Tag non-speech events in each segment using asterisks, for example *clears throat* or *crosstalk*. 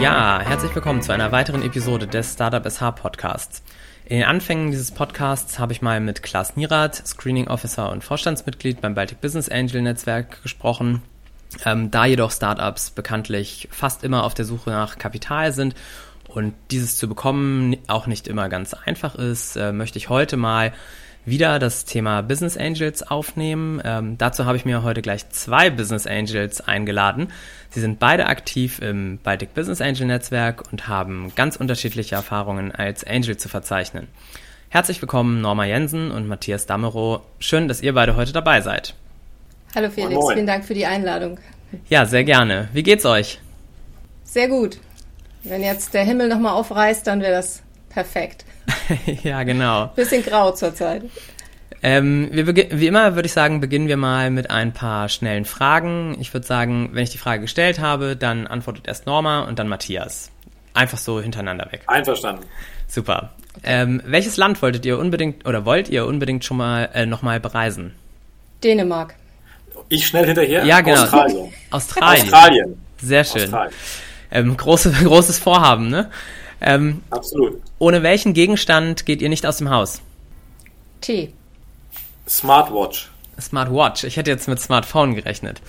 Ja, herzlich willkommen zu einer weiteren Episode des Startup SH Podcasts. In den Anfängen dieses Podcasts habe ich mal mit Klaas Nierath, Screening Officer und Vorstandsmitglied beim Baltic Business Angel Netzwerk gesprochen. Ähm, da jedoch Startups bekanntlich fast immer auf der Suche nach Kapital sind und dieses zu bekommen auch nicht immer ganz einfach ist, äh, möchte ich heute mal wieder das Thema Business Angels aufnehmen. Ähm, dazu habe ich mir heute gleich zwei Business Angels eingeladen. Sie sind beide aktiv im Baltic Business Angel Netzwerk und haben ganz unterschiedliche Erfahrungen als Angel zu verzeichnen. Herzlich willkommen Norma Jensen und Matthias Damerow. Schön, dass ihr beide heute dabei seid. Hallo Felix, Moin. vielen Dank für die Einladung. Ja, sehr gerne. Wie geht's euch? Sehr gut. Wenn jetzt der Himmel nochmal aufreißt, dann wäre das perfekt. *laughs* ja, genau. Bisschen grau zurzeit. Ähm, wir wie immer würde ich sagen, beginnen wir mal mit ein paar schnellen Fragen. Ich würde sagen, wenn ich die Frage gestellt habe, dann antwortet erst Norma und dann Matthias. Einfach so hintereinander weg. Einverstanden. Super. Ähm, welches Land wolltet ihr unbedingt oder wollt ihr unbedingt schon mal äh, nochmal bereisen? Dänemark. Ich schnell hinterher? Ja, genau. Australien. Australien. Australien. Sehr schön. Australien. Ähm, große, *laughs* großes Vorhaben, ne? Ähm, Absolut. Ohne welchen Gegenstand geht ihr nicht aus dem Haus? Tee. Smartwatch. Smartwatch. Ich hätte jetzt mit Smartphone gerechnet.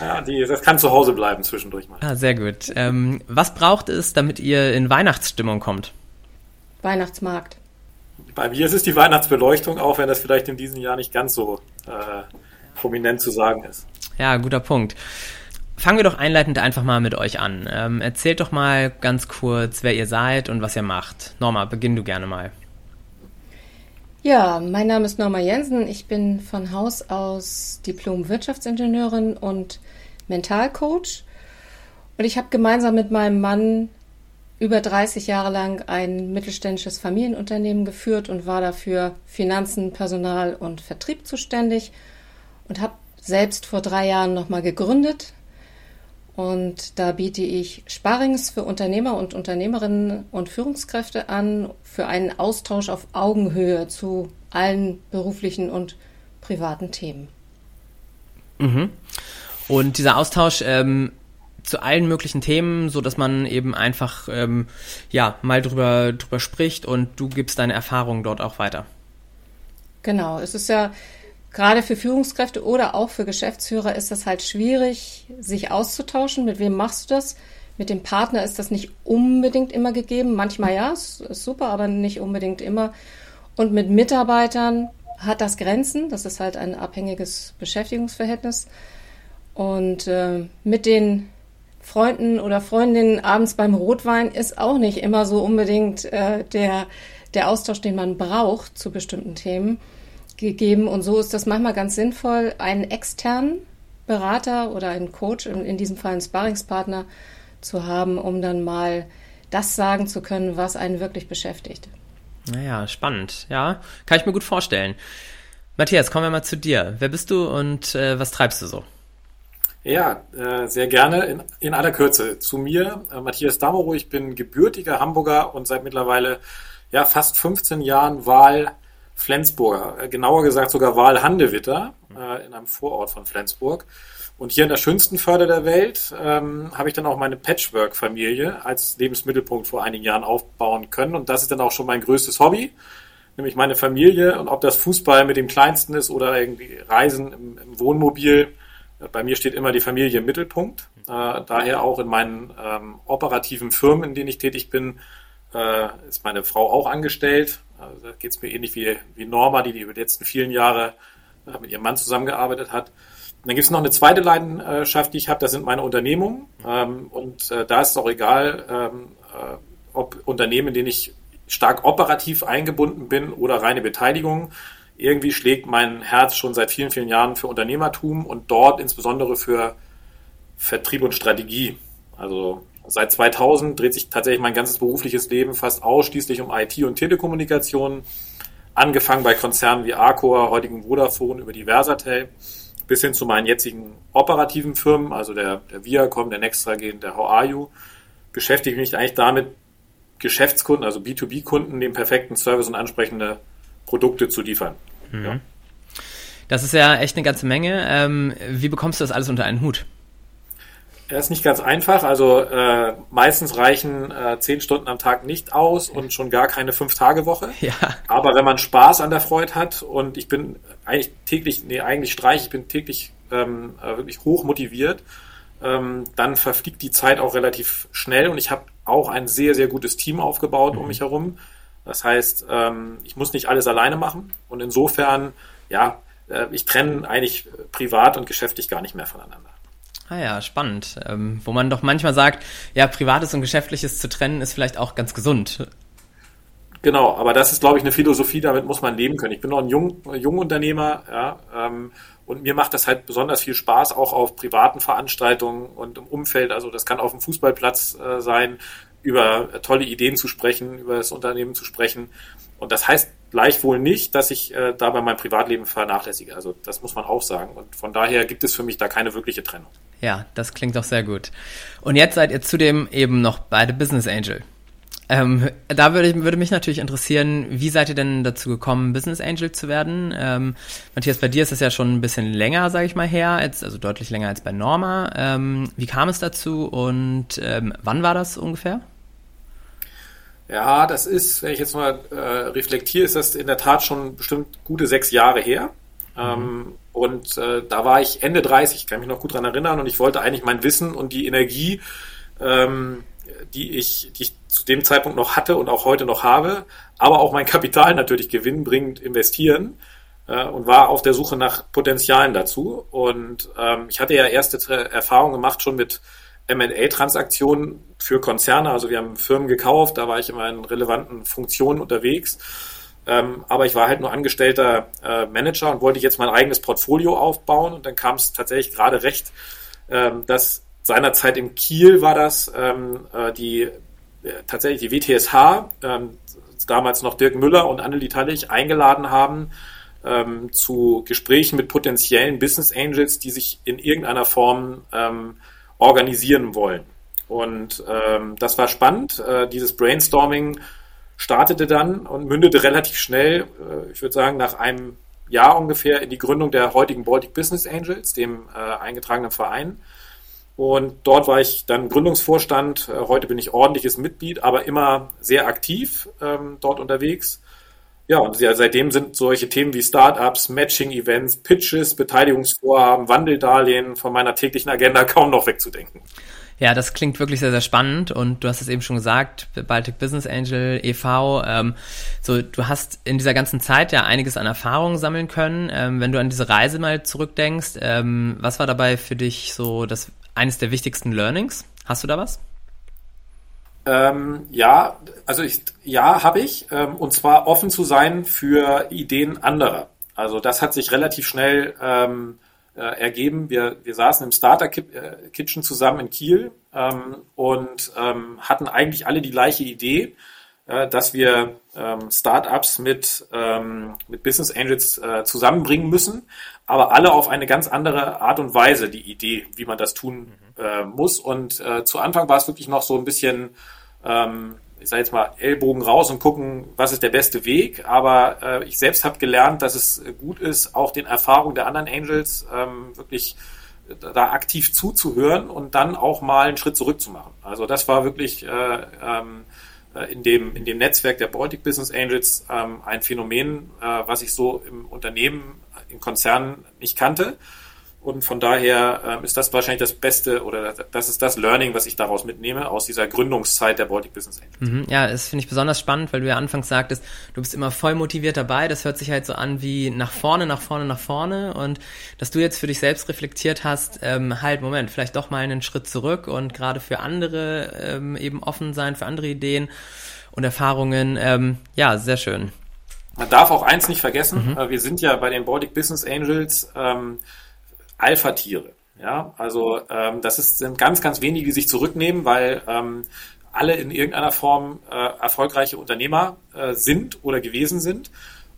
Ja, die, das kann zu Hause bleiben zwischendurch mal. Ah, sehr gut. Ähm, was braucht es, damit ihr in Weihnachtsstimmung kommt? Weihnachtsmarkt. Bei mir ist es die Weihnachtsbeleuchtung, auch wenn das vielleicht in diesem Jahr nicht ganz so äh, prominent zu sagen ist. Ja, guter Punkt. Fangen wir doch einleitend einfach mal mit euch an. Ähm, erzählt doch mal ganz kurz, wer ihr seid und was ihr macht. Norma, beginn du gerne mal. Ja, mein Name ist Norma Jensen. Ich bin von Haus aus Diplom-Wirtschaftsingenieurin und Mentalcoach. Und ich habe gemeinsam mit meinem Mann über 30 Jahre lang ein mittelständisches Familienunternehmen geführt und war dafür Finanzen, Personal und Vertrieb zuständig und habe selbst vor drei Jahren nochmal gegründet, und da biete ich Sparings für Unternehmer und Unternehmerinnen und Führungskräfte an für einen Austausch auf Augenhöhe zu allen beruflichen und privaten Themen. Mhm. Und dieser Austausch ähm, zu allen möglichen Themen, so dass man eben einfach ähm, ja mal drüber drüber spricht und du gibst deine Erfahrungen dort auch weiter. Genau, es ist ja gerade für Führungskräfte oder auch für Geschäftsführer ist das halt schwierig, sich auszutauschen. Mit wem machst du das? Mit dem Partner ist das nicht unbedingt immer gegeben. Manchmal ja, ist, super, aber nicht unbedingt immer. Und mit Mitarbeitern hat das Grenzen. Das ist halt ein abhängiges Beschäftigungsverhältnis. Und äh, mit den Freunden oder Freundinnen abends beim Rotwein ist auch nicht immer so unbedingt äh, der, der Austausch, den man braucht zu bestimmten Themen gegeben. Und so ist das manchmal ganz sinnvoll, einen externen Berater oder einen Coach, in, in diesem Fall einen Sparringspartner, zu haben, um dann mal das sagen zu können, was einen wirklich beschäftigt. Naja, spannend. Ja, kann ich mir gut vorstellen. Matthias, kommen wir mal zu dir. Wer bist du und äh, was treibst du so? Ja, äh, sehr gerne. In, in aller Kürze zu mir. Äh, Matthias Damerow, ich bin gebürtiger Hamburger und seit mittlerweile ja, fast 15 Jahren Wahl Flensburger, äh, genauer gesagt sogar Wahlhandewitter äh, in einem Vorort von Flensburg. Und hier in der schönsten Förder der Welt ähm, habe ich dann auch meine Patchwork-Familie als Lebensmittelpunkt vor einigen Jahren aufbauen können. Und das ist dann auch schon mein größtes Hobby, nämlich meine Familie. Und ob das Fußball mit dem Kleinsten ist oder irgendwie Reisen im, im Wohnmobil, äh, bei mir steht immer die Familie im Mittelpunkt. Äh, daher auch in meinen ähm, operativen Firmen, in denen ich tätig bin, äh, ist meine Frau auch angestellt. Also da geht es mir ähnlich wie, wie Norma, die, die über die letzten vielen Jahre äh, mit ihrem Mann zusammengearbeitet hat. Und dann gibt es noch eine zweite Leidenschaft, die ich habe, das sind meine Unternehmungen. Ähm, und äh, da ist es auch egal, ähm, äh, ob Unternehmen, in denen ich stark operativ eingebunden bin oder reine Beteiligung. Irgendwie schlägt mein Herz schon seit vielen, vielen Jahren für Unternehmertum und dort insbesondere für Vertrieb und Strategie. Also Seit 2000 dreht sich tatsächlich mein ganzes berufliches Leben fast ausschließlich um IT und Telekommunikation. Angefangen bei Konzernen wie Arcor, heutigen Vodafone, über die Versatel, bis hin zu meinen jetzigen operativen Firmen, also der, der Viacom, der Nextragen, der How Are You, beschäftige mich eigentlich damit, Geschäftskunden, also B2B-Kunden, den perfekten Service und ansprechende Produkte zu liefern. Mhm. Ja. Das ist ja echt eine ganze Menge. Ähm, wie bekommst du das alles unter einen Hut? Er ist nicht ganz einfach. Also äh, meistens reichen äh, zehn Stunden am Tag nicht aus und schon gar keine Fünf-Tage-Woche. Ja. Aber wenn man Spaß an der Freude hat und ich bin eigentlich täglich, nee, eigentlich streich, ich bin täglich ähm, äh, wirklich hoch motiviert, ähm, dann verfliegt die Zeit auch relativ schnell und ich habe auch ein sehr, sehr gutes Team aufgebaut mhm. um mich herum. Das heißt, ähm, ich muss nicht alles alleine machen und insofern, ja, äh, ich trenne eigentlich privat und geschäftlich gar nicht mehr voneinander. Ah ja, spannend. Ähm, wo man doch manchmal sagt, ja, privates und geschäftliches zu trennen ist vielleicht auch ganz gesund. Genau, aber das ist, glaube ich, eine Philosophie, damit muss man leben können. Ich bin noch ein Jung, Jungunternehmer, ja, ähm, und mir macht das halt besonders viel Spaß, auch auf privaten Veranstaltungen und im Umfeld. Also das kann auf dem Fußballplatz äh, sein, über tolle Ideen zu sprechen, über das Unternehmen zu sprechen. Und das heißt gleichwohl nicht, dass ich äh, dabei mein Privatleben vernachlässige. Also das muss man auch sagen. Und von daher gibt es für mich da keine wirkliche Trennung. Ja, das klingt doch sehr gut. Und jetzt seid ihr zudem eben noch beide Business Angel. Ähm, da würde, würde mich natürlich interessieren, wie seid ihr denn dazu gekommen, Business Angel zu werden? Ähm, Matthias, bei dir ist es ja schon ein bisschen länger, sage ich mal, her, als, also deutlich länger als bei Norma. Ähm, wie kam es dazu und ähm, wann war das ungefähr? Ja, das ist, wenn ich jetzt mal äh, reflektiere, ist das in der Tat schon bestimmt gute sechs Jahre her. Mhm. Und äh, da war ich Ende 30, kann mich noch gut dran erinnern, und ich wollte eigentlich mein Wissen und die Energie, ähm, die ich, die ich zu dem Zeitpunkt noch hatte und auch heute noch habe, aber auch mein Kapital natürlich gewinnbringend investieren äh, und war auf der Suche nach Potenzialen dazu. Und ähm, ich hatte ja erste Erfahrungen gemacht schon mit M&A-Transaktionen für Konzerne. Also wir haben Firmen gekauft, da war ich immer in relevanten Funktionen unterwegs. Ähm, aber ich war halt nur angestellter äh, Manager und wollte jetzt mein eigenes Portfolio aufbauen. Und dann kam es tatsächlich gerade recht, ähm, dass seinerzeit in Kiel war das, ähm, äh, die äh, tatsächlich die WTSH, ähm, damals noch Dirk Müller und Annelie Tallich eingeladen haben ähm, zu Gesprächen mit potenziellen Business Angels, die sich in irgendeiner Form ähm, organisieren wollen. Und das war spannend. Äh, dieses Brainstorming startete dann und mündete relativ schnell, äh, ich würde sagen, nach einem Jahr ungefähr in die Gründung der heutigen Baltic Business Angels, dem äh, eingetragenen Verein. Und dort war ich dann Gründungsvorstand. Äh, heute bin ich ordentliches Mitglied, aber immer sehr aktiv ähm, dort unterwegs. Ja, und seitdem sind solche Themen wie Startups, Matching-Events, Pitches, Beteiligungsvorhaben, Wandeldarlehen von meiner täglichen Agenda kaum noch wegzudenken. Ja, das klingt wirklich sehr, sehr spannend und du hast es eben schon gesagt, Baltic Business Angel e.V., ähm, so du hast in dieser ganzen Zeit ja einiges an Erfahrungen sammeln können. Ähm, wenn du an diese Reise mal zurückdenkst, ähm, was war dabei für dich so das eines der wichtigsten Learnings? Hast du da was? Ähm, ja, also ich, ja, habe ich. Ähm, und zwar offen zu sein für Ideen anderer. Also das hat sich relativ schnell ähm, äh, ergeben. Wir, wir saßen im Starter äh, Kitchen zusammen in Kiel ähm, und ähm, hatten eigentlich alle die gleiche Idee, äh, dass wir ähm, Startups mit, ähm, mit Business Angels äh, zusammenbringen müssen, aber alle auf eine ganz andere Art und Weise die Idee, wie man das tun äh, muss. Und äh, zu Anfang war es wirklich noch so ein bisschen, ähm, ich sage jetzt mal, Ellbogen raus und gucken, was ist der beste Weg. Aber äh, ich selbst habe gelernt, dass es gut ist, auch den Erfahrungen der anderen Angels ähm, wirklich da aktiv zuzuhören und dann auch mal einen Schritt zurück zu machen. Also das war wirklich äh, ähm, äh, in dem, in dem Netzwerk der Baltic Business Angels ähm, ein Phänomen, äh, was ich so im Unternehmen in Konzernen nicht kannte. Und von daher ähm, ist das wahrscheinlich das Beste oder das ist das Learning, was ich daraus mitnehme, aus dieser Gründungszeit der Baltic Business Angels. Mhm, ja, das finde ich besonders spannend, weil du ja anfangs sagtest, du bist immer voll motiviert dabei. Das hört sich halt so an wie nach vorne, nach vorne, nach vorne. Und dass du jetzt für dich selbst reflektiert hast, ähm, halt, Moment, vielleicht doch mal einen Schritt zurück und gerade für andere ähm, eben offen sein, für andere Ideen und Erfahrungen. Ähm, ja, sehr schön. Man darf auch eins nicht vergessen, mhm. Äh, wir sind ja bei den Baltic Business Angels ähm, Alpha-Tiere. Ja, also ähm, das ist, sind ganz, ganz wenige, die sich zurücknehmen, weil ähm, alle in irgendeiner Form äh, erfolgreiche Unternehmer äh, sind oder gewesen sind.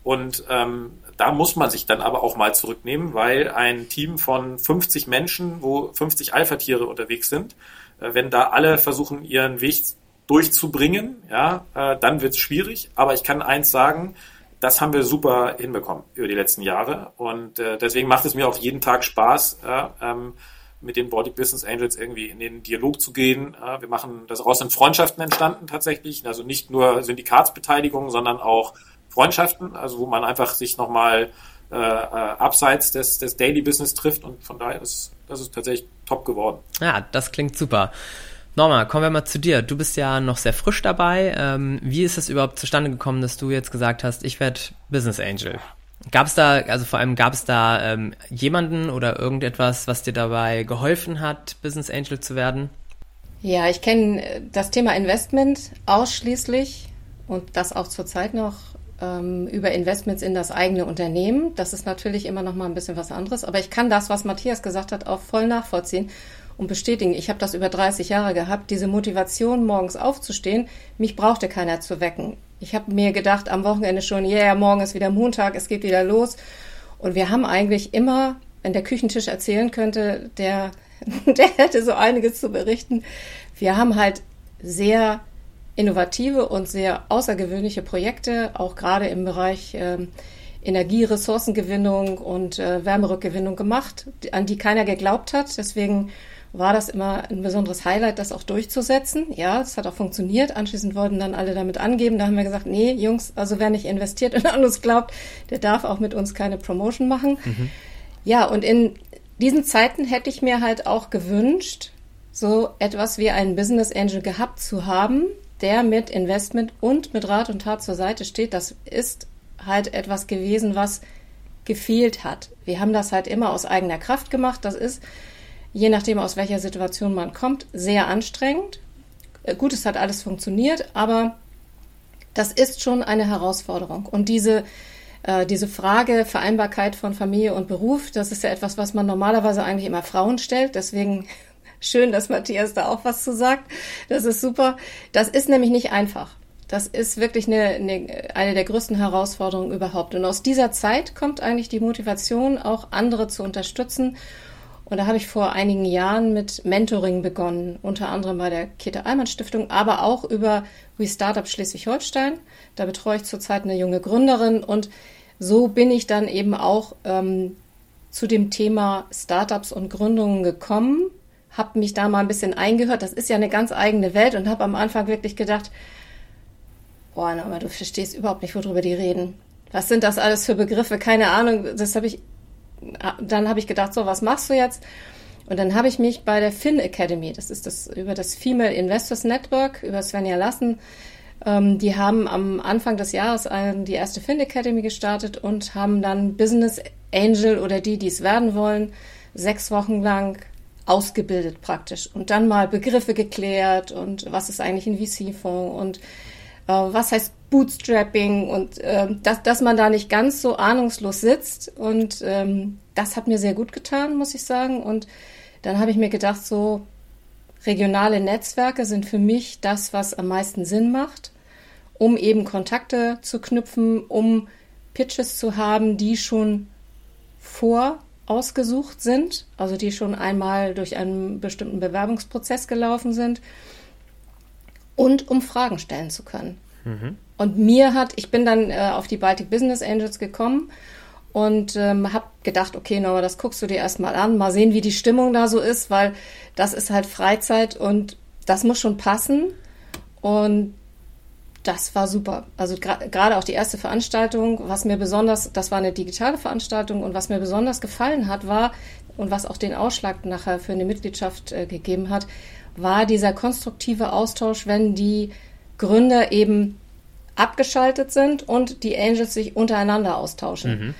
Und ähm, da muss man sich dann aber auch mal zurücknehmen, weil ein Team von 50 Menschen, wo 50 Alpha-Tiere unterwegs sind, äh, wenn da alle versuchen, ihren Weg durchzubringen, ja, äh, dann wird es schwierig. Aber ich kann eins sagen, das haben wir super hinbekommen über die letzten Jahre. Und äh, deswegen macht es mir auch jeden Tag Spaß, äh, ähm, mit den Baltic Business Angels irgendwie in den Dialog zu gehen. Äh, wir machen, daraus sind Freundschaften entstanden tatsächlich, also nicht nur Syndikatsbeteiligung, sondern auch Freundschaften, also wo man einfach sich nochmal äh, äh, abseits des, des Daily Business trifft und von daher ist das ist tatsächlich top geworden. Ja, das klingt super. Norma, kommen wir mal zu dir. Du bist ja noch sehr frisch dabei. Ähm, wie ist es überhaupt zustande gekommen, dass du jetzt gesagt hast, ich werde Business Angel? Gab es da, also vor allem gab es da ähm, jemanden oder irgendetwas, was dir dabei geholfen hat, Business Angel zu werden? Ja, ich kenne äh, das Thema Investment ausschließlich und das auch zurzeit noch ähm, über Investments in das eigene Unternehmen. Das ist natürlich immer noch mal ein bisschen was anderes, aber ich kann das, was Matthias gesagt hat, auch voll nachvollziehen und bestätigen. Ich habe das über 30 Jahre gehabt, diese Motivation, morgens aufzustehen. Mich brauchte keiner zu wecken. Ich habe mir gedacht am Wochenende schon, ja, yeah, morgen ist wieder Montag, es geht wieder los. Und wir haben eigentlich immer, wenn der Küchentisch erzählen könnte, der, *laughs* der hätte so einiges zu berichten. Wir haben halt sehr innovative und sehr außergewöhnliche Projekte, auch gerade im Bereich äh, Energie, Ressourcengewinnung und äh, Wärmerückgewinnung gemacht, an die keiner geglaubt hat. Deswegen war das immer ein besonderes Highlight, das auch durchzusetzen. Ja, es hat auch funktioniert. Anschließend wollten dann alle damit angeben. Da haben wir gesagt, nee, Jungs, also wer nicht investiert und an uns glaubt, der darf auch mit uns keine Promotion machen. Mhm. Ja, und in diesen Zeiten hätte ich mir halt auch gewünscht, so etwas wie einen Business Angel gehabt zu haben, der mit Investment und mit Rat und Tat zur Seite steht. Das ist halt etwas gewesen, was gefehlt hat. Wir haben das halt immer aus eigener Kraft gemacht. Das ist je nachdem, aus welcher Situation man kommt, sehr anstrengend. Äh, gut, es hat alles funktioniert, aber das ist schon eine Herausforderung. Und diese, äh, diese Frage Vereinbarkeit von Familie und Beruf, das ist ja etwas, was man normalerweise eigentlich immer Frauen stellt. Deswegen *laughs* schön, dass Matthias da auch was zu sagt. Das ist super. Das ist nämlich nicht einfach. Das ist wirklich eine, eine, eine der größten Herausforderungen überhaupt. Und aus dieser Zeit kommt eigentlich die Motivation, auch andere zu unterstützen und da habe ich vor einigen Jahren mit Mentoring begonnen, unter anderem bei der Käthe Allmann Stiftung, aber auch über WeStartup Schleswig-Holstein. Da betreue ich zurzeit eine junge Gründerin und so bin ich dann eben auch ähm, zu dem Thema Startups und Gründungen gekommen, habe mich da mal ein bisschen eingehört. Das ist ja eine ganz eigene Welt und habe am Anfang wirklich gedacht, boah, aber du verstehst überhaupt nicht, worüber die reden. Was sind das alles für Begriffe? Keine Ahnung. Das habe ich dann habe ich gedacht, so, was machst du jetzt? Und dann habe ich mich bei der Fin Academy, das ist das über das Female Investors Network, über Svenja Lassen, ähm, die haben am Anfang des Jahres ein, die erste Fin Academy gestartet und haben dann Business Angel oder die, die es werden wollen, sechs Wochen lang ausgebildet praktisch und dann mal Begriffe geklärt und was ist eigentlich ein VC-Fonds und äh, was heißt Bootstrapping und äh, dass, dass man da nicht ganz so ahnungslos sitzt. Und ähm, das hat mir sehr gut getan, muss ich sagen. Und dann habe ich mir gedacht, so regionale Netzwerke sind für mich das, was am meisten Sinn macht, um eben Kontakte zu knüpfen, um Pitches zu haben, die schon vorausgesucht sind, also die schon einmal durch einen bestimmten Bewerbungsprozess gelaufen sind und um Fragen stellen zu können. Mhm. Und mir hat, ich bin dann äh, auf die Baltic Business Angels gekommen und ähm, habe gedacht, okay, Nora, das guckst du dir erstmal an, mal sehen, wie die Stimmung da so ist, weil das ist halt Freizeit und das muss schon passen. Und das war super. Also gerade auch die erste Veranstaltung, was mir besonders, das war eine digitale Veranstaltung und was mir besonders gefallen hat, war und was auch den Ausschlag nachher für eine Mitgliedschaft äh, gegeben hat, war dieser konstruktive Austausch, wenn die Gründer eben abgeschaltet sind und die Angels sich untereinander austauschen. Mhm.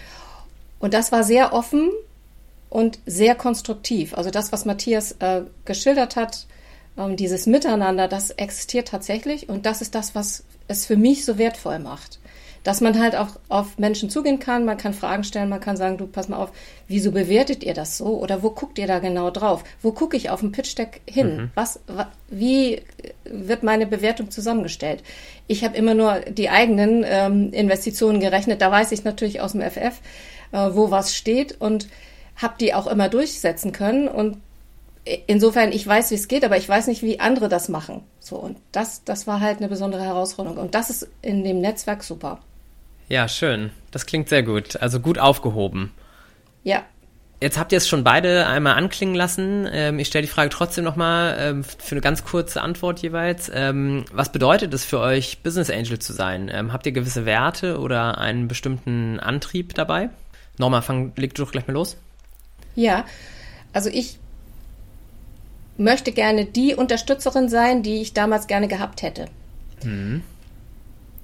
Und das war sehr offen und sehr konstruktiv. Also das, was Matthias äh, geschildert hat, ähm, dieses Miteinander, das existiert tatsächlich und das ist das, was es für mich so wertvoll macht dass man halt auch auf Menschen zugehen kann, man kann Fragen stellen, man kann sagen, du pass mal auf, wieso bewertet ihr das so oder wo guckt ihr da genau drauf? Wo gucke ich auf dem Pitch-Deck hin? Mhm. Was, wie wird meine Bewertung zusammengestellt? Ich habe immer nur die eigenen ähm, Investitionen gerechnet, da weiß ich natürlich aus dem FF, äh, wo was steht und habe die auch immer durchsetzen können und insofern, ich weiß, wie es geht, aber ich weiß nicht, wie andere das machen. So, und das, das war halt eine besondere Herausforderung. Und das ist in dem Netzwerk super. Ja, schön. Das klingt sehr gut. Also gut aufgehoben. Ja, Jetzt habt ihr es schon beide einmal anklingen lassen. Ähm, ich stelle die Frage trotzdem nochmal ähm, für eine ganz kurze Antwort jeweils. Ähm, was bedeutet es für euch, Business Angel zu sein? Ähm, habt ihr gewisse Werte oder einen bestimmten Antrieb dabei? Norma, fang, leg du doch gleich mal los. Ja, also ich möchte gerne die Unterstützerin sein, die ich damals gerne gehabt hätte. Mhm.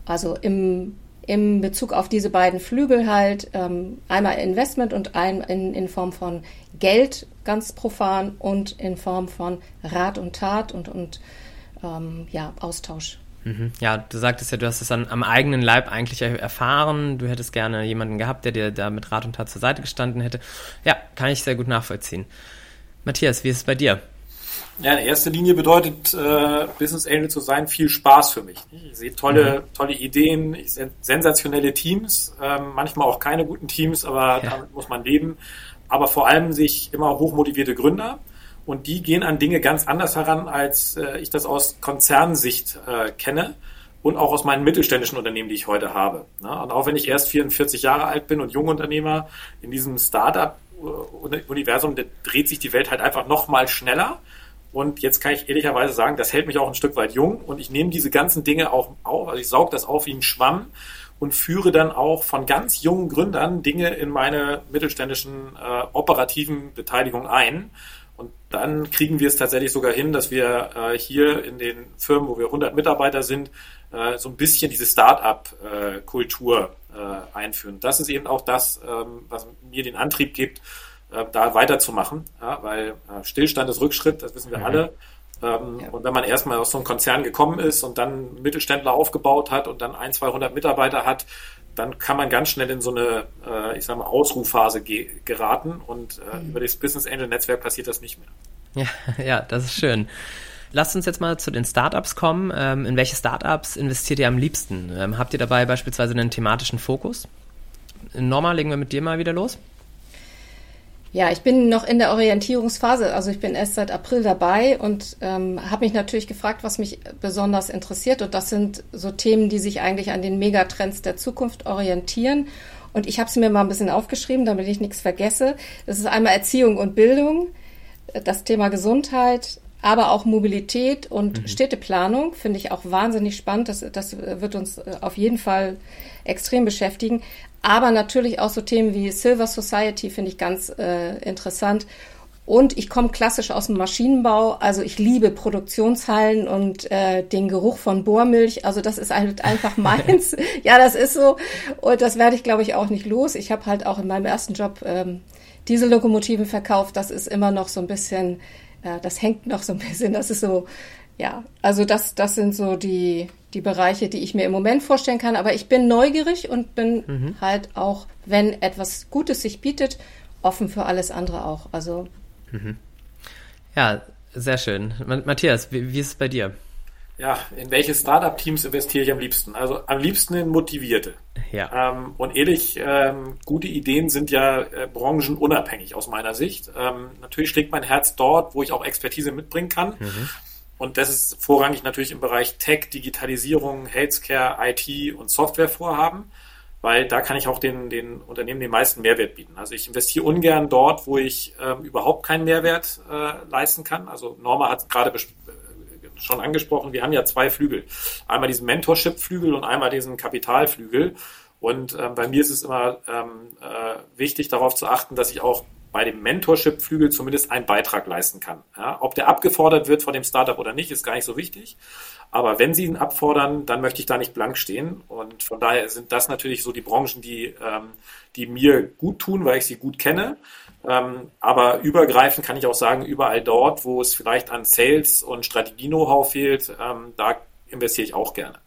Also im im Bezug auf diese beiden Flügel halt ähm, einmal Investment und ein in, in Form von Geld, ganz profan, und in Form von Rat und Tat und, und ähm, ja, Austausch. Mhm. Ja, du sagtest ja, du hast es dann am eigenen Leib eigentlich erfahren. Du hättest gerne jemanden gehabt, der dir da mit Rat und Tat zur Seite gestanden hätte. Ja, kann ich sehr gut nachvollziehen. Matthias, wie ist es bei dir? Ja, in erster Linie bedeutet äh, Business Angel zu sein viel Spaß für mich. Ich sehe tolle, mhm. tolle Ideen, ich sehe sensationelle Teams, äh, manchmal auch keine guten Teams, aber ja. damit muss man leben. Aber vor allem sich immer hochmotivierte Gründer und die gehen an Dinge ganz anders heran, als äh, ich das aus Konzernsicht äh, kenne und auch aus meinen mittelständischen Unternehmen, die ich heute habe. Ne? Und auch wenn ich erst 44 Jahre alt bin und Jungunternehmer in diesem Startup-Universum, dreht sich die Welt halt einfach noch mal schneller. Und jetzt kann ich ehrlicherweise sagen, das hält mich auch ein Stück weit jung und ich nehme diese ganzen Dinge auch auf, also ich sauge das auf wie ein Schwamm und führe dann auch von ganz jungen Gründern Dinge in meine mittelständischen äh, operativen Beteiligung ein. Und dann kriegen wir es tatsächlich sogar hin, dass wir äh, hier in den Firmen, wo wir 100 Mitarbeiter sind, äh, so ein bisschen diese Start-up-Kultur äh, einführen. Das ist eben auch das, ähm, was mir den Antrieb gibt, äh, da weiterzumachen, ja, weil äh, Stillstand ist Rückschritt, das wissen wir mhm. alle. Ähm, ja. Und wenn man erstmal aus so einem Konzern gekommen ist und dann Mittelständler aufgebaut hat und dann ein, 200 Mitarbeiter hat, dann kann man ganz schnell in so eine, äh, ich sag mal, Ausrufphase ge geraten und äh, mhm. über das Business Angel Netzwerk passiert das nicht mehr. Ja, *laughs* ja, das ist schön. Lasst uns jetzt mal zu den Startups kommen. Ähm, in welche Startups investiert ihr am liebsten? Ähm, habt ihr dabei beispielsweise einen thematischen Fokus? Normal legen wir mit dir mal wieder los. Ja, ich bin noch in der Orientierungsphase. Also ich bin erst seit April dabei und ähm, habe mich natürlich gefragt, was mich besonders interessiert. Und das sind so Themen, die sich eigentlich an den Megatrends der Zukunft orientieren. Und ich habe es mir mal ein bisschen aufgeschrieben, damit ich nichts vergesse. Das ist einmal Erziehung und Bildung, das Thema Gesundheit, aber auch Mobilität und mhm. Städteplanung finde ich auch wahnsinnig spannend. Das, das wird uns äh, auf jeden Fall extrem beschäftigen. Aber natürlich auch so Themen wie Silver Society finde ich ganz äh, interessant. Und ich komme klassisch aus dem Maschinenbau, also ich liebe Produktionshallen und äh, den Geruch von Bohrmilch. Also das ist halt einfach *laughs* meins. ja, das ist so. Und das werde ich, glaube ich, auch nicht los. Ich habe halt auch in meinem ersten Job ähm, Diesellokomotiven verkauft. Das ist immer noch so ein bisschen ja, das hängt noch so ein bisschen. Das ist so, ja, also das, das sind so die, die Bereiche, die ich mir im Moment vorstellen kann. Aber ich bin neugierig und bin mhm. halt auch, wenn etwas Gutes sich bietet, offen für alles andere auch. Also. Mhm. Ja, sehr schön. Matthias, wie, wie ist es bei dir? ja, in welche Startup-Teams investiere ich am liebsten? Also am liebsten in motivierte. Ja. Ähm, und ehrlich, ähm, gute Ideen sind ja äh, branchenunabhängig aus meiner Sicht. Ähm, natürlich schlägt mein Herz dort, wo ich auch Expertise mitbringen kann. Mhm. Und das ist vorrangig natürlich im Bereich Tech, Digitalisierung, Healthcare, IT und Softwarevorhaben, weil da kann ich auch den, den Unternehmen den meisten Mehrwert bieten. Also ich investiere ungern dort, wo ich ähm, überhaupt keinen Mehrwert äh, leisten kann. Also Norma hat gerade schon angesprochen, wir haben ja zwei Flügel. Einmal diesen Mentorship-Flügel und einmal diesen Kapitalflügel. Und ähm, bei mir ist es immer ähm, äh, wichtig, darauf zu achten, dass ich auch bei dem Mentorship-Flügel zumindest einen Beitrag leisten kann. Ja, ob der abgefordert wird von dem Startup oder nicht, ist gar nicht so wichtig. Aber wenn Sie ihn abfordern, dann möchte ich da nicht blank stehen. Und von daher sind das natürlich so die Branchen, die, ähm, die mir gut tun, weil ich sie gut kenne. Ähm, aber übergreifend kann ich auch sagen, überall dort, wo es vielleicht an Sales und Strategie-Know-how fehlt, ähm, da investiere ich auch gerne.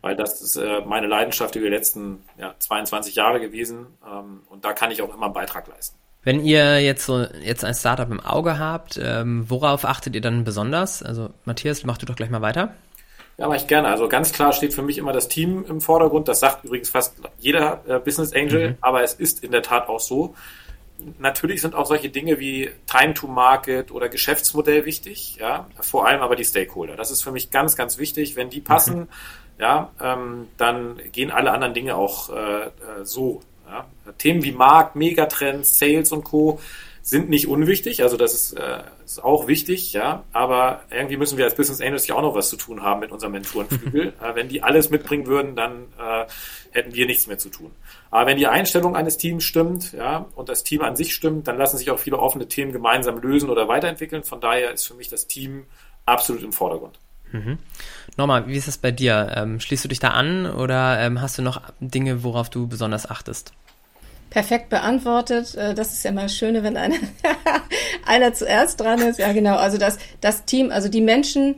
Weil das ist äh, meine Leidenschaft über die letzten ja, 22 Jahre gewesen. Ähm, und da kann ich auch immer einen Beitrag leisten. Wenn ihr jetzt so jetzt ein Startup im Auge habt, ähm, worauf achtet ihr dann besonders? Also Matthias, mach du doch gleich mal weiter. Ja, mache ich gerne. Also ganz klar steht für mich immer das Team im Vordergrund. Das sagt übrigens fast jeder äh, Business Angel, mhm. aber es ist in der Tat auch so natürlich sind auch solche Dinge wie Time to Market oder Geschäftsmodell wichtig, ja, vor allem aber die Stakeholder. Das ist für mich ganz, ganz wichtig. Wenn die passen, mhm. ja, ähm, dann gehen alle anderen Dinge auch äh, äh, so. Ja. Themen wie Markt, Megatrends, Sales und Co. sind nicht unwichtig, also das ist, äh, ist auch wichtig, ja, aber irgendwie müssen wir als Business Angels ja auch noch was zu tun haben mit unserem Mentorenflügel. *laughs* äh, wenn die alles mitbringen würden, dann äh, hätten wir nichts mehr zu tun. Aber wenn die Einstellung eines Teams stimmt, ja, und das Team an sich stimmt, dann lassen sich auch viele offene Themen gemeinsam lösen oder weiterentwickeln. Von daher ist für mich das Team absolut im Vordergrund. Mhm. Norma, wie ist es bei dir? Ähm, schließt du dich da an oder ähm, hast du noch Dinge, worauf du besonders achtest? perfekt beantwortet. Äh, das ist ja mal das Schöne, wenn einer, *laughs* einer zuerst dran ist. Ja, genau. Also das, das Team, also die Menschen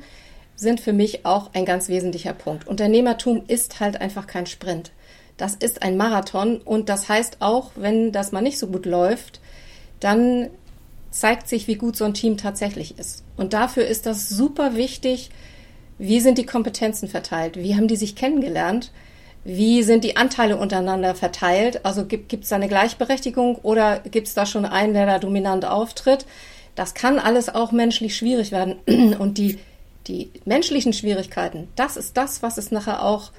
sind für mich auch ein ganz wesentlicher Punkt. Unternehmertum ist halt einfach kein Sprint. Das ist ein Marathon und das heißt auch, wenn das mal nicht so gut läuft, dann zeigt sich, wie gut so ein Team tatsächlich ist. Und dafür ist das super wichtig, wie sind die Kompetenzen verteilt, wie haben die sich kennengelernt, wie sind die Anteile untereinander verteilt? Also gibt es da eine Gleichberechtigung oder gibt es da schon einen, der da dominant auftritt? Das kann alles auch menschlich schwierig werden. *clears throat* Und die, die menschlichen Schwierigkeiten, das ist das, was es nachher auch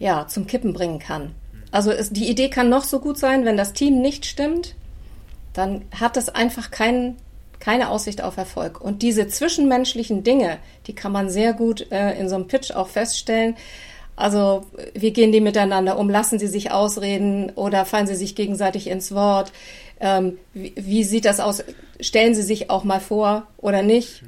ja, zum Kippen bringen kann. Also es, die Idee kann noch so gut sein, wenn das Team nicht stimmt, dann hat es einfach keinen keine Aussicht auf Erfolg. Und diese zwischenmenschlichen Dinge, die kann man sehr gut äh, in so einem Pitch auch feststellen. Also wie gehen die miteinander um? Lassen sie sich ausreden oder fallen sie sich gegenseitig ins Wort? Ähm, wie, wie, sieht das aus? Stellen sie sich auch mal vor oder nicht?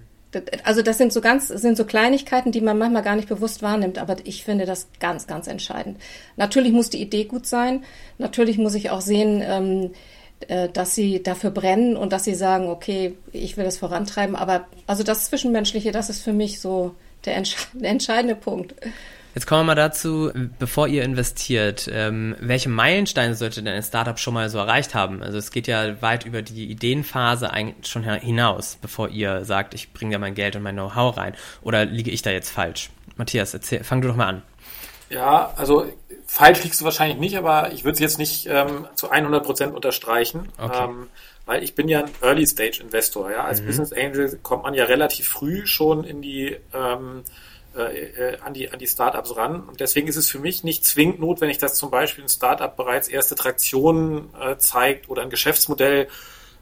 Also das sind so ganz, sind so Kleinigkeiten, die man manchmal gar nicht bewusst wahrnimmt, aber ich finde das ganz, ganz entscheidend. Natürlich muss die Idee gut sein. Natürlich muss ich auch sehen, ähm, äh, dass sie dafür brennen und dass sie sagen, okay, ich will das vorantreiben. Aber also das Zwischenmenschliche, das ist für mich so *laughs* der, entscheidende Punkt. Jetzt kommen wir mal dazu, bevor ihr investiert, ähm, welche Meilensteine sollte denn ein Startup schon mal so erreicht haben? Also es geht ja weit über die Ideenphase eigentlich schon hinaus, bevor ihr sagt, ich bringe da mein Geld und mein Know-how rein. Oder liege ich da jetzt falsch? Matthias, erzähl, fang du doch mal an. Ja, also falsch liegst du wahrscheinlich nicht, aber ich würde es jetzt nicht ähm, zu 100 Prozent unterstreichen. Okay. Ähm, weil ich bin ja ein Early-Stage-Investor. Ja? Als mhm. Business Angel kommt man ja relativ früh schon in die ähm, äh, an die, an die Startups ran. Und deswegen ist es für mich nicht zwingend notwendig, dass zum Beispiel ein Startup bereits erste Traktionen äh, zeigt oder ein Geschäftsmodell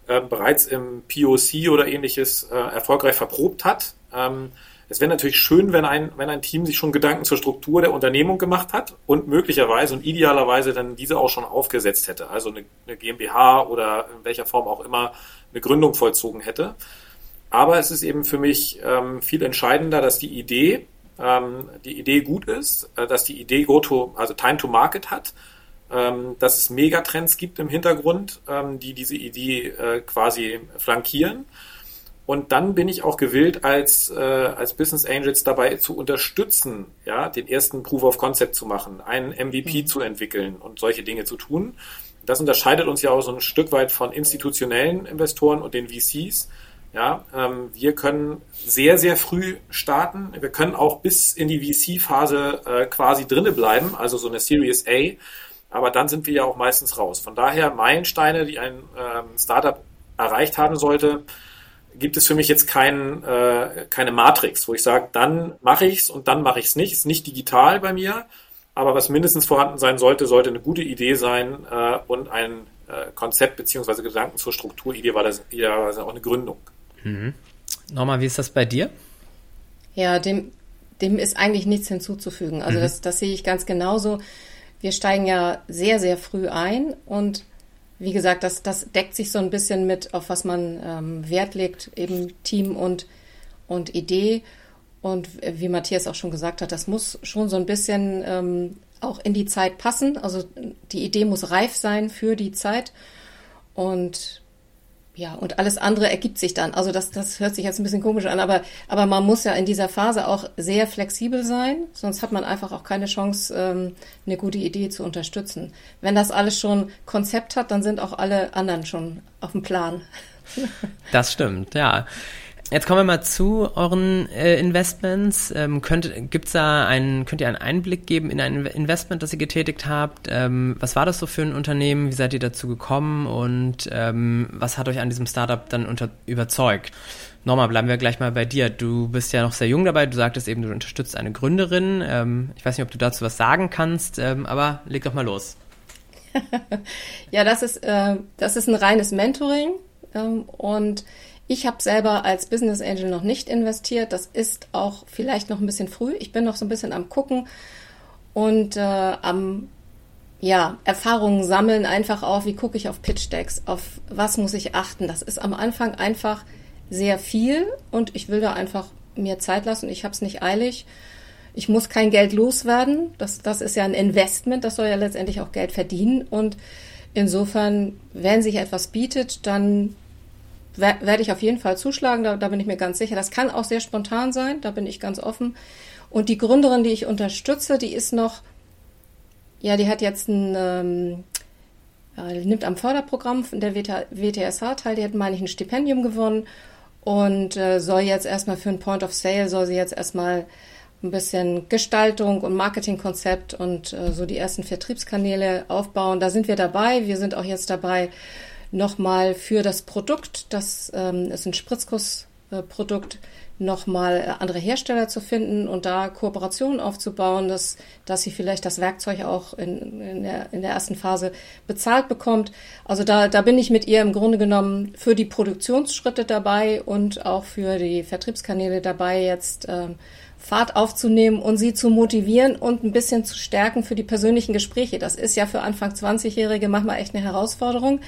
äh, bereits im POC oder ähnliches äh, erfolgreich verprobt hat. Ähm, es wäre natürlich schön, wenn ein, wenn ein Team sich schon Gedanken zur Struktur der Unternehmung gemacht hat und möglicherweise und idealerweise dann diese auch schon aufgesetzt hätte. Also eine, eine GmbH oder in welcher Form auch immer eine Gründung vollzogen hätte. Aber es ist eben für mich ähm, viel entscheidender, dass die Idee ähm, die Idee gut ist, äh, dass die Idee Go to, also Time to Market hat, ähm, dass es Megatrends gibt im Hintergrund, ähm, die diese Idee äh, quasi flankieren. Und dann bin ich auch gewillt, als, äh, als Business Angels dabei zu unterstützen, ja, den ersten Proof of Concept zu machen, einen MVP mhm. zu entwickeln und solche Dinge zu tun. Das unterscheidet uns ja auch so ein Stück weit von institutionellen Investoren und den VCs, ja, ähm, wir können sehr, sehr früh starten. Wir können auch bis in die VC-Phase äh, quasi drinne bleiben, also so eine Series A. Aber dann sind wir ja auch meistens raus. Von daher Meilensteine, die ein ähm, Startup erreicht haben sollte, gibt es für mich jetzt kein, äh, keine Matrix, wo ich sage, dann mache ich es und dann mache ich es nicht. Ist nicht digital bei mir, aber was mindestens vorhanden sein sollte, sollte eine gute Idee sein äh, und ein äh, Konzept beziehungsweise Gedanken zur Struktur, idealerweise, idealerweise auch eine Gründung. Mhm. Norma, wie ist das bei dir? Ja, dem, dem ist eigentlich nichts hinzuzufügen. Also mhm. das, das sehe ich ganz genauso. Wir steigen ja sehr, sehr früh ein und wie gesagt, das, das deckt sich so ein bisschen mit, auf was man ähm, Wert legt, eben Team und, und Idee. Und wie Matthias auch schon gesagt hat, das muss schon so ein bisschen ähm, auch in die Zeit passen. Also die Idee muss reif sein für die Zeit. Und ja, und alles andere ergibt sich dann. Also das, das hört sich jetzt ein bisschen komisch an, aber, aber man muss ja in dieser Phase auch sehr flexibel sein, sonst hat man einfach auch keine Chance, ähm, eine gute Idee zu unterstützen. Wenn das alles schon Konzept hat, dann sind auch alle anderen schon auf dem Plan. Das stimmt, ja. Jetzt kommen wir mal zu euren äh, Investments. Ähm, könnt, gibt's da einen, könnt ihr einen Einblick geben in ein Investment, das ihr getätigt habt? Ähm, was war das so für ein Unternehmen? Wie seid ihr dazu gekommen? Und ähm, was hat euch an diesem Startup dann unter, überzeugt? Nochmal bleiben wir gleich mal bei dir. Du bist ja noch sehr jung dabei. Du sagtest eben, du unterstützt eine Gründerin. Ähm, ich weiß nicht, ob du dazu was sagen kannst, ähm, aber leg doch mal los. *laughs* ja, das ist, äh, das ist ein reines Mentoring Ähm, und ich habe selber als Business Angel noch nicht investiert. Das ist auch vielleicht noch ein bisschen früh. Ich bin noch so ein bisschen am gucken und äh, am ja, Erfahrungen sammeln, einfach auch, wie gucke ich auf Pitch Decks, auf was muss ich achten. Das ist am Anfang einfach sehr viel und ich will da einfach mir Zeit lassen. Ich habe es nicht eilig. Ich muss kein Geld loswerden. Das, das ist ja ein Investment, das soll ja letztendlich auch Geld verdienen. Und insofern, wenn sich etwas bietet, dann werde ich auf jeden Fall zuschlagen, da, da bin ich mir ganz sicher. Das kann auch sehr spontan sein, da bin ich ganz offen. Und die Gründerin, die ich unterstütze, die ist noch, ja, die hat jetzt ein, ähm, äh, nimmt am Förderprogramm der WTSH teil, die hat, meine ich, ein Stipendium gewonnen und äh, soll jetzt erstmal für ein Point of Sale, soll sie jetzt erstmal ein bisschen Gestaltung und Marketingkonzept und äh, so die ersten Vertriebskanäle aufbauen. Da sind wir dabei. Wir sind auch jetzt dabei, nochmal für das Produkt, das ähm, ist ein Spritzgussprodukt, nochmal äh, andere Hersteller zu finden und da Kooperationen aufzubauen, dass, dass sie vielleicht das Werkzeug auch in, in, der, in der ersten Phase bezahlt bekommt. Also da, da bin ich mit ihr im Grunde genommen für die Produktionsschritte dabei und auch für die Vertriebskanäle dabei, jetzt ähm, Fahrt aufzunehmen und sie zu motivieren und ein bisschen zu stärken für die persönlichen Gespräche. Das ist ja für Anfang 20-Jährige manchmal echt eine Herausforderung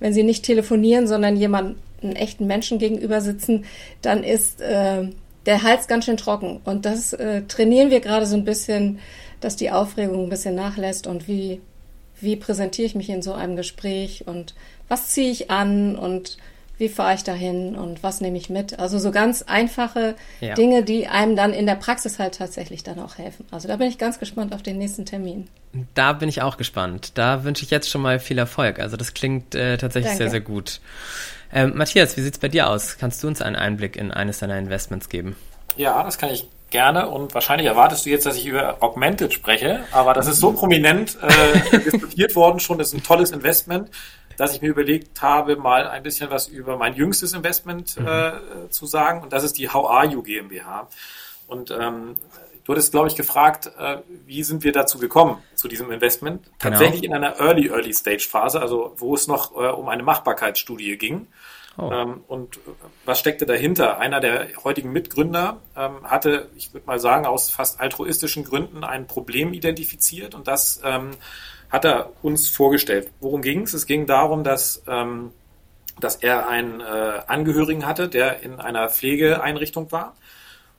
wenn sie nicht telefonieren, sondern jemanden echten Menschen gegenüber sitzen, dann ist äh, der Hals ganz schön trocken. Und das äh, trainieren wir gerade so ein bisschen, dass die Aufregung ein bisschen nachlässt und wie, wie präsentiere ich mich in so einem Gespräch und was ziehe ich an und wie fahre ich dahin und was nehme ich mit? Also so ganz einfache ja. Dinge, die einem dann in der Praxis halt tatsächlich dann auch helfen. Also da bin ich ganz gespannt auf den nächsten Termin. Da bin ich auch gespannt. Da wünsche ich jetzt schon mal viel Erfolg. Also das klingt äh, tatsächlich Danke. sehr, sehr gut. Ähm, Matthias, wie sieht es bei dir aus? Kannst du uns einen Einblick in eines deiner Investments geben? Ja, das kann ich gerne und wahrscheinlich erwartest du jetzt, dass ich über Augmented spreche, aber das ist so prominent äh, *laughs* diskutiert worden schon, das ist ein tolles Investment dass ich mir überlegt habe, mal ein bisschen was über mein jüngstes Investment mhm. äh, zu sagen. Und das ist die How Are You GmbH. Und ähm, du hattest, glaube ich, gefragt, äh, wie sind wir dazu gekommen, zu diesem Investment? Genau. Tatsächlich in einer Early, Early Stage Phase, also wo es noch äh, um eine Machbarkeitsstudie ging. Oh. Ähm, und was steckte dahinter? Einer der heutigen Mitgründer ähm, hatte, ich würde mal sagen, aus fast altruistischen Gründen ein Problem identifiziert und das ähm, hat er uns vorgestellt. Worum ging es? Es ging darum, dass, ähm, dass er einen äh, Angehörigen hatte, der in einer Pflegeeinrichtung war.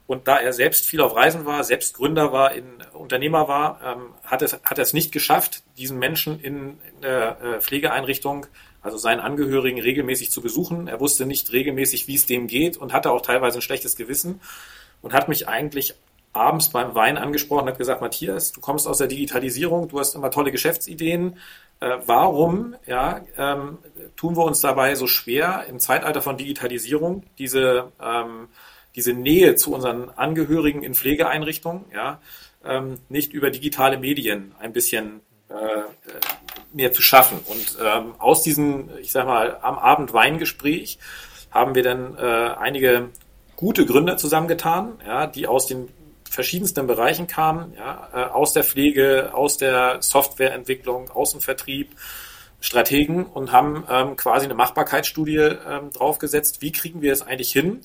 Und da er selbst viel auf Reisen war, selbst Gründer war, in, Unternehmer war, ähm, hat, es, hat er es nicht geschafft, diesen Menschen in, in der äh, Pflegeeinrichtung, also seinen Angehörigen, regelmäßig zu besuchen. Er wusste nicht regelmäßig, wie es dem geht und hatte auch teilweise ein schlechtes Gewissen und hat mich eigentlich abends beim Wein angesprochen, hat gesagt, Matthias, du kommst aus der Digitalisierung, du hast immer tolle Geschäftsideen. Äh, warum ja, ähm, tun wir uns dabei so schwer, im Zeitalter von Digitalisierung diese, ähm, diese Nähe zu unseren Angehörigen in Pflegeeinrichtungen ja, ähm, nicht über digitale Medien ein bisschen äh, mehr zu schaffen? Und ähm, aus diesem, ich sag mal, am Abend Weingespräch haben wir dann äh, einige gute Gründer zusammengetan, ja, die aus den verschiedensten Bereichen kamen, ja, äh, aus der Pflege, aus der Softwareentwicklung, aus dem Vertrieb, Strategen und haben ähm, quasi eine Machbarkeitsstudie ähm, draufgesetzt. Wie kriegen wir es eigentlich hin,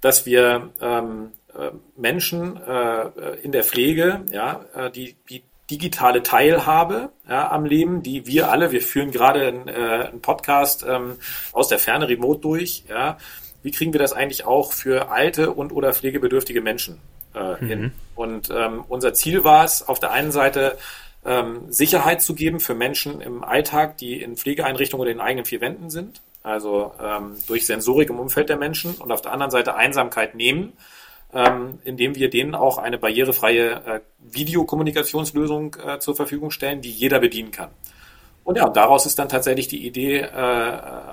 dass wir ähm, äh, Menschen äh, in der Pflege, ja, äh, die, die digitale Teilhabe ja, am Leben, die wir alle, wir führen gerade einen, äh, einen Podcast ähm, aus der Ferne remote durch, ja, wie kriegen wir das eigentlich auch für alte und oder pflegebedürftige Menschen äh, mhm. hin. Und ähm, unser Ziel war es, auf der einen Seite ähm, Sicherheit zu geben für Menschen im Alltag, die in Pflegeeinrichtungen oder in eigenen vier Wänden sind, also ähm, durch Sensorik im Umfeld der Menschen und auf der anderen Seite Einsamkeit nehmen, ähm, indem wir denen auch eine barrierefreie äh, Videokommunikationslösung äh, zur Verfügung stellen, die jeder bedienen kann. Und ja, daraus ist dann tatsächlich die Idee äh,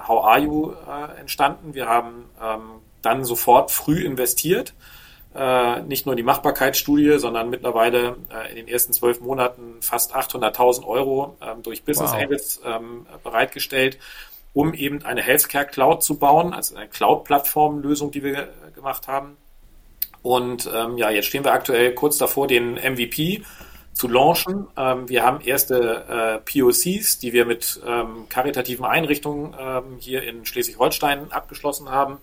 How Are You äh, entstanden. Wir haben ähm, dann sofort früh investiert äh, nicht nur die Machbarkeitsstudie, sondern mittlerweile äh, in den ersten zwölf Monaten fast 800.000 Euro ähm, durch Business wow. Angels ähm, bereitgestellt, um eben eine Healthcare Cloud zu bauen, also eine Cloud-Plattform-Lösung, die wir äh, gemacht haben. Und ähm, ja, jetzt stehen wir aktuell kurz davor, den MVP zu launchen. Ähm, wir haben erste äh, POCs, die wir mit ähm, karitativen Einrichtungen ähm, hier in Schleswig-Holstein abgeschlossen haben.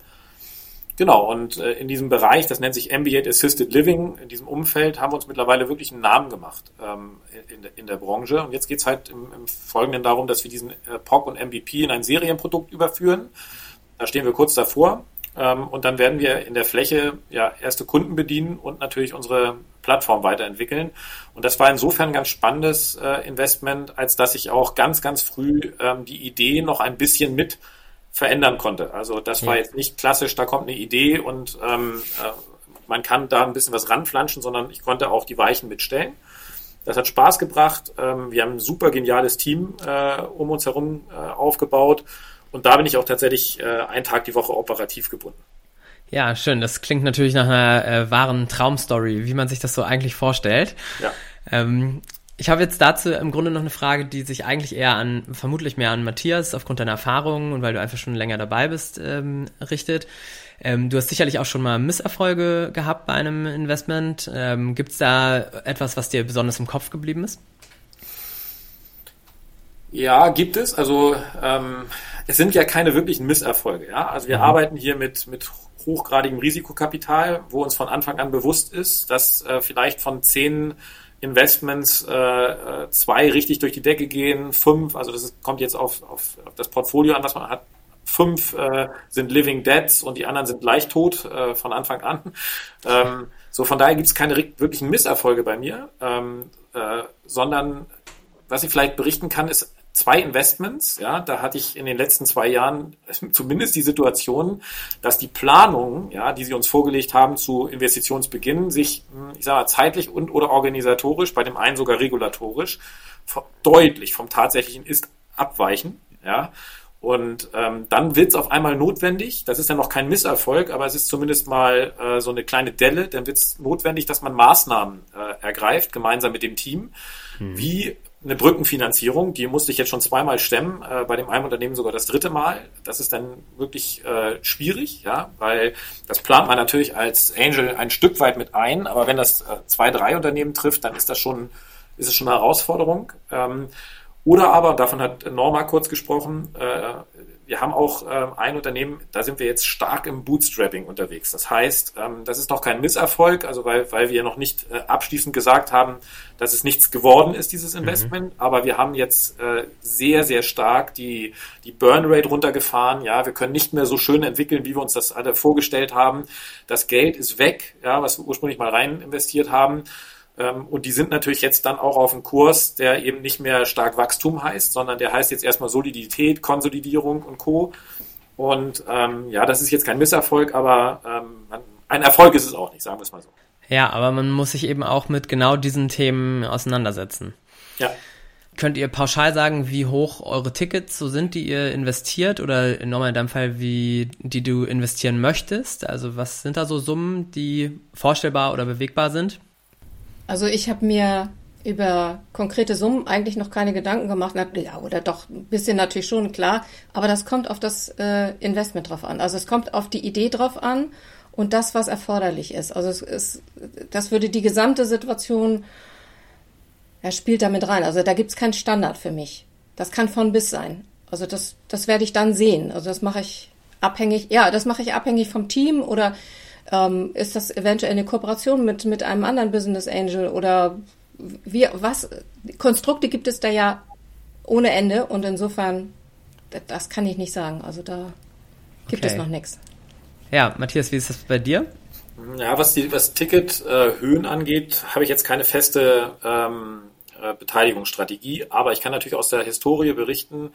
Genau, und äh, in diesem Bereich, das nennt sich Ambient Assisted Living, in diesem Umfeld haben wir uns mittlerweile wirklich einen Namen gemacht ähm, in, in, der Branche. Und jetzt geht's halt im, im, Folgenden darum, dass wir diesen äh, POC und MVP in ein Serienprodukt überführen. Da stehen wir kurz davor. Ähm, und dann werden wir in der Fläche ja erste Kunden bedienen und natürlich unsere Plattform weiterentwickeln. Und das war insofern ein ganz spannendes äh, Investment, als dass ich auch ganz, ganz früh ähm, die Idee noch ein bisschen mit verändern konnte. Also das war jetzt nicht klassisch, da kommt eine Idee und ähm, äh, man kann da ein bisschen was ranflanschen, sondern ich konnte auch die Weichen mitstellen. Das hat Spaß gebracht. Ähm, wir haben ein super geniales Team äh, um uns herum äh, aufgebaut und da bin ich auch tatsächlich äh, einen Tag die Woche operativ gebunden. Ja, schön. Das klingt natürlich nach einer äh, wahren Traumstory, wie man sich das so eigentlich vorstellt. Ja. Ähm, ich habe jetzt dazu im Grunde noch eine Frage, die sich eigentlich eher an, vermutlich mehr an Matthias aufgrund deiner Erfahrungen und weil du einfach schon länger dabei bist, ähm, richtet. Ähm, du hast sicherlich auch schon mal Misserfolge gehabt bei einem Investment. Ähm, Gibt es da etwas, was dir besonders im Kopf geblieben ist? Ja, gibt es. Also ähm, es sind ja keine wirklichen Misserfolge. Ja? Also wir mhm. arbeiten hier mit, mit hochgradigem Risikokapital, wo uns von Anfang an bewusst ist, dass äh, vielleicht von zehn Investments äh, äh, zwei richtig durch die Decke gehen, fünf, also das kommt jetzt auf, auf, auf das Portfolio an, was man hat. Fünf äh, sind Living Deads und die anderen sind gleich tot äh, von Anfang an. Ähm, so von daher gibt es keine wirklichen Misserfolge bei mir, ähm, äh, sondern was ich vielleicht berichten kann, ist zwei Investments. Ja, da hatte ich in den letzten zwei Jahren *laughs* zumindest die Situation, dass die Planungen, ja, die sie uns vorgelegt haben zu Investitionsbeginn, sich, hm, ich sage mal, zeitlich und oder organisatorisch, bei dem einen sogar regulatorisch, deutlich vom tatsächlichen Ist abweichen. Ja, und ähm, dann wird es auf einmal notwendig, das ist ja noch kein Misserfolg, aber es ist zumindest mal äh, so eine kleine Delle, dann wird es notwendig, dass man Maßnahmen äh, ergreift, gemeinsam mit dem Team. Mhm. Wie eine Brückenfinanzierung, die musste ich jetzt schon zweimal stemmen, äh, bei dem einen Unternehmen sogar das dritte Mal. Das ist dann wirklich äh, schwierig, ja, weil das plant man natürlich als Angel ein Stück weit mit ein, aber wenn das äh, zwei, drei Unternehmen trifft, dann ist das schon, ist es schon eine Herausforderung. Ähm, oder aber, davon hat Norma kurz gesprochen, äh, wir haben auch äh, ein Unternehmen, da sind wir jetzt stark im Bootstrapping unterwegs. Das heißt, ähm, das ist noch kein Misserfolg, also weil, weil wir noch nicht äh, abschließend gesagt haben, dass es nichts geworden ist, dieses mhm. Investment. Mhm. Aber wir haben jetzt äh, sehr, sehr stark die, die Burn Rate runtergefahren. Ja, wir können nicht mehr so schön entwickeln, wie wir uns das alle vorgestellt haben. Das Geld ist weg, ja, was wir ursprünglich mal rein investiert haben. Ähm, und die sind natürlich jetzt dann auch auf einem Kurs, der eben nicht mehr stark Wachstum heißt, sondern der heißt jetzt erstmal Solidität, Konsolidierung und Co. Und ähm, ja, das ist jetzt kein Misserfolg, aber ähm, ein Erfolg ist es auch nicht, sagen wir es mal so. Ja, aber man muss sich eben auch mit genau diesen Themen auseinandersetzen. Ja. Könnt ihr pauschal sagen, wie hoch eure Tickets so sind, die ihr investiert oder nochmal in deinem Fall, wie die du investieren möchtest? Also was sind da so Summen, die vorstellbar oder bewegbar sind? Also ich habe mir über konkrete Summen eigentlich noch keine Gedanken gemacht. Ja, oder doch ein bisschen natürlich schon, klar. Aber das kommt auf das äh, Investment drauf an. Also es kommt auf die Idee drauf an und das, was erforderlich ist. Also es ist, das würde die gesamte Situation, er spielt damit rein. Also da gibt's keinen Standard für mich. Das kann von bis sein. Also das, das werde ich dann sehen. Also das mache ich abhängig, ja, das mache ich abhängig vom Team oder ähm, ist das eventuell eine Kooperation mit, mit einem anderen Business Angel oder wie, was? Konstrukte gibt es da ja ohne Ende und insofern, das kann ich nicht sagen. Also da gibt okay. es noch nichts. Ja, Matthias, wie ist das bei dir? Ja, was die was Tickethöhen äh, angeht, habe ich jetzt keine feste ähm, äh, Beteiligungsstrategie, aber ich kann natürlich aus der Historie berichten,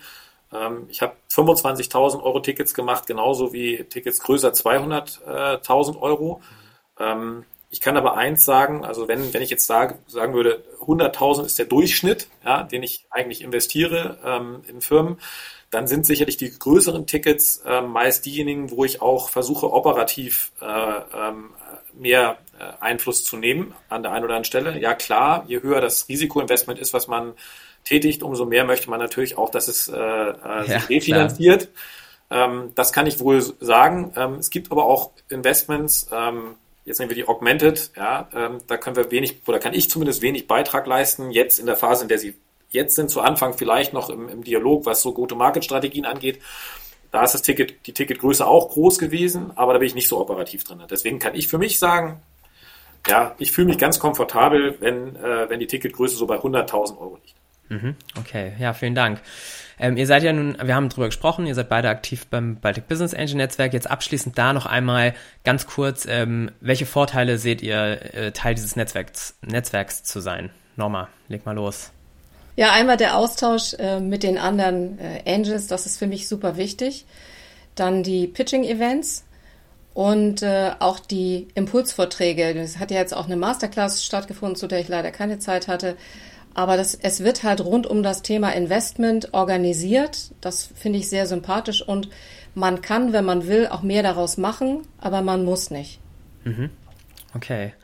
ich habe 25.000 Euro Tickets gemacht, genauso wie Tickets größer 200.000 Euro. Ähm, ich kann aber eins sagen, also wenn, wenn ich jetzt sage, sagen würde, 100.000 ist der Durchschnitt, ja, den ich eigentlich investiere ähm, in Firmen, dann sind sicherlich die größeren Tickets äh, meist diejenigen, wo ich auch versuche, operativ äh, ähm, mehr äh, Einfluss zu nehmen an der einen oder anderen Stelle. Ja klar, je höher das Risikoinvestment ist, was man tätigt, umso mehr möchte man natürlich auch, dass es äh, äh, sich refinanziert. Ähm, das kann ich wohl sagen. Ähm, es gibt aber auch Investments, ähm, Jetzt nehmen wir die Augmented, ja, ähm, da können wir wenig, oder kann ich zumindest wenig Beitrag leisten, jetzt in der Phase, in der sie jetzt sind, zu Anfang vielleicht noch im, im Dialog, was so Go-to-Market-Strategien angeht. Da ist das Ticket, die Ticketgröße auch groß gewesen, aber da bin ich nicht so operativ drin. Deswegen kann ich für mich sagen, ja, ich fühle mich ganz komfortabel, wenn, äh, wenn die Ticketgröße so bei 100.000 Euro liegt. Mhm, okay, ja, vielen Dank. Ähm, ihr seid ja nun, wir haben drüber gesprochen, ihr seid beide aktiv beim Baltic Business Angel Netzwerk. Jetzt abschließend da noch einmal ganz kurz, ähm, welche Vorteile seht ihr, äh, Teil dieses Netzwerks, Netzwerks zu sein? Norma, leg mal los. Ja, einmal der Austausch äh, mit den anderen äh, Angels, das ist für mich super wichtig. Dann die Pitching-Events und äh, auch die Impulsvorträge. Es hat ja jetzt auch eine Masterclass stattgefunden, zu der ich leider keine Zeit hatte. Aber das, es wird halt rund um das Thema Investment organisiert. Das finde ich sehr sympathisch und man kann, wenn man will, auch mehr daraus machen, aber man muss nicht. Mhm. Okay.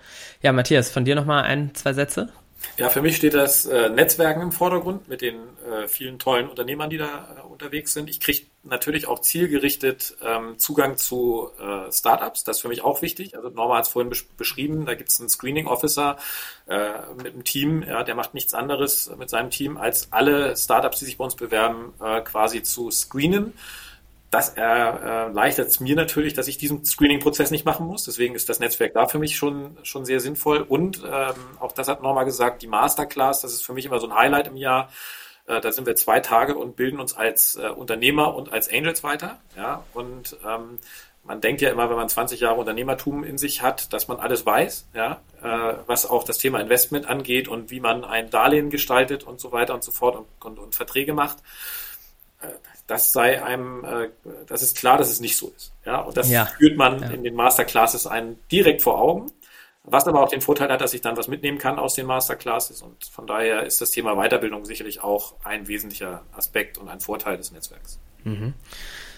Ja, Matthias, von dir nochmal ein, zwei Sätze? Ja, für mich steht das äh, Netzwerken im Vordergrund mit den äh, vielen tollen Unternehmern, die da äh, unterwegs sind. Ich kriege natürlich auch zielgerichtet ähm, Zugang zu äh, Startups. Das ist für mich auch wichtig. Also Norma hat es vorhin besch beschrieben, da gibt es einen Screening Officer äh, mit einem Team, ja, der macht nichts anderes mit seinem Team, als alle Startups, die sich bei uns bewerben, äh, quasi zu screenen das erleichtert es mir natürlich, dass ich diesen Screening-Prozess nicht machen muss. Deswegen ist das Netzwerk da für mich schon, schon sehr sinnvoll. Und ähm, auch das hat Norma gesagt, die Masterclass, das ist für mich immer so ein Highlight im Jahr. Äh, da sind wir zwei Tage und bilden uns als äh, Unternehmer und als Angels weiter. Ja, und ähm, man denkt ja immer, wenn man 20 Jahre Unternehmertum in sich hat, dass man alles weiß, ja, äh, was auch das Thema Investment angeht und wie man ein Darlehen gestaltet und so weiter und so fort und, und, und Verträge macht. Das sei einem, äh, das ist klar, dass es nicht so ist. Ja, und das ja. führt man ja. in den Masterclasses einen direkt vor Augen. Was aber auch den Vorteil hat, dass ich dann was mitnehmen kann aus den Masterclasses. Und von daher ist das Thema Weiterbildung sicherlich auch ein wesentlicher Aspekt und ein Vorteil des Netzwerks. Mhm.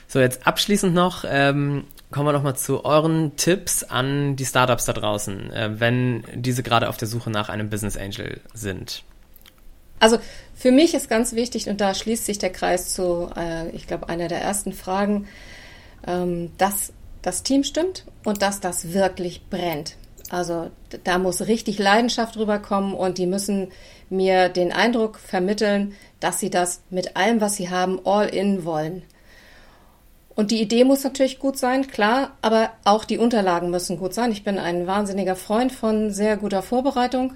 So, jetzt abschließend noch, ähm, kommen wir nochmal zu euren Tipps an die Startups da draußen, äh, wenn diese gerade auf der Suche nach einem Business Angel sind. Also für mich ist ganz wichtig, und da schließt sich der Kreis zu, äh, ich glaube, einer der ersten Fragen, ähm, dass das Team stimmt und dass das wirklich brennt. Also da muss richtig Leidenschaft rüberkommen und die müssen mir den Eindruck vermitteln, dass sie das mit allem, was sie haben, all in wollen. Und die Idee muss natürlich gut sein, klar, aber auch die Unterlagen müssen gut sein. Ich bin ein wahnsinniger Freund von sehr guter Vorbereitung.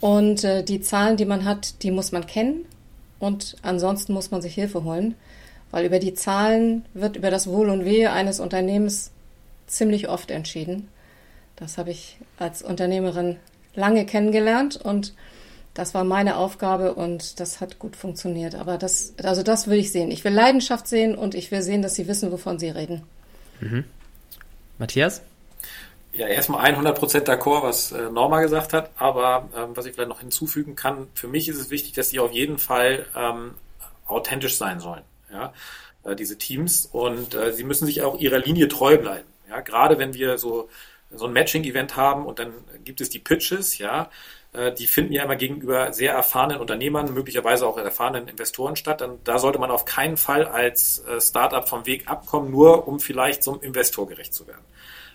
Und äh, die Zahlen, die man hat, die muss man kennen. Und ansonsten muss man sich Hilfe holen, weil über die Zahlen wird über das Wohl und Wehe eines Unternehmens ziemlich oft entschieden. Das habe ich als Unternehmerin lange kennengelernt und das war meine Aufgabe und das hat gut funktioniert. Aber das, also das will ich sehen. Ich will Leidenschaft sehen und ich will sehen, dass sie wissen, wovon sie reden. Mhm. Matthias? Ja, erstmal 100% d'accord, was äh, Norma gesagt hat, aber ähm, was ich vielleicht noch hinzufügen kann, für mich ist es wichtig, dass die auf jeden Fall ähm, authentisch sein sollen, ja, äh, diese Teams und äh, sie müssen sich auch ihrer Linie treu bleiben, ja, gerade wenn wir so so ein Matching-Event haben und dann gibt es die Pitches, ja, äh, die finden ja immer gegenüber sehr erfahrenen Unternehmern, möglicherweise auch erfahrenen Investoren statt. Dann, da sollte man auf keinen Fall als äh, Startup vom Weg abkommen, nur um vielleicht zum Investor gerecht zu werden.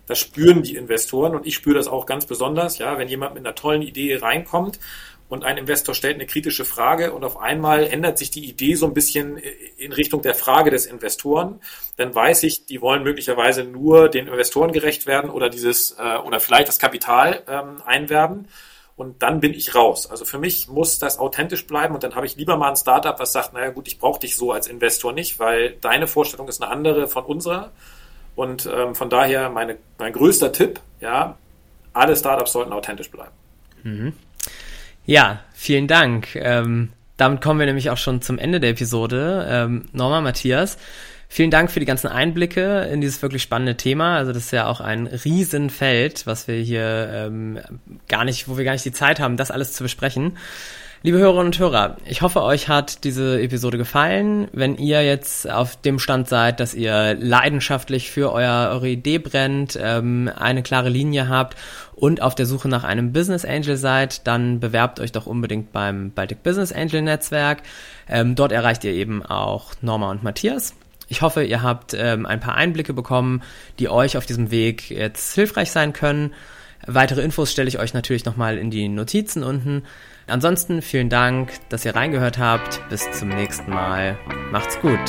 Das spüren die Investoren und ich spüre das auch ganz besonders, ja, wenn jemand mit einer tollen Idee reinkommt und ein Investor stellt eine kritische Frage und auf einmal ändert sich die Idee so ein bisschen in Richtung der Frage des Investoren, dann weiß ich, die wollen möglicherweise nur den Investoren gerecht werden oder dieses äh, oder vielleicht das Kapital ähm, einwerben. Und dann bin ich raus. Also für mich muss das authentisch bleiben und dann habe ich lieber mal ein Startup, was sagt, naja gut, ich brauche dich so als Investor nicht, weil deine Vorstellung ist eine andere von unserer. Und ähm, von daher meine, mein größter Tipp, ja, alle Startups sollten authentisch bleiben. Mhm. Ja, vielen Dank. Ähm, damit kommen wir nämlich auch schon zum Ende der Episode. Ähm, Norma, Matthias, vielen Dank für die ganzen Einblicke in dieses wirklich spannende Thema. Also das ist ja auch ein Riesenfeld, was wir hier ähm, gar nicht, wo wir gar nicht die Zeit haben, das alles zu besprechen. Liebe Hörerinnen und Hörer, ich hoffe, euch hat diese Episode gefallen. Wenn ihr jetzt auf dem Stand seid, dass ihr leidenschaftlich für euer, eure Idee brennt, ähm, eine klare Linie habt und auf der Suche nach einem Business Angel seid, dann bewerbt euch doch unbedingt beim Baltic Business Angel Netzwerk. Ähm, dort erreicht ihr eben auch Norma und Matthias. Ich hoffe, ihr habt ähm, ein paar Einblicke bekommen, die euch auf diesem Weg jetzt hilfreich sein können. Weitere Infos stelle ich euch natürlich nochmal in die Notizen unten. Ansonsten vielen Dank, dass ihr reingehört habt. Bis zum nächsten Mal. Macht's gut.